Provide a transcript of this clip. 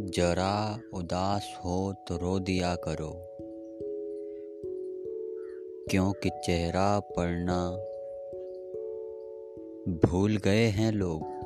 जरा उदास हो तो रो दिया करो। क्योंकि चेहरा पढ़ना भूल गए हैं लोग।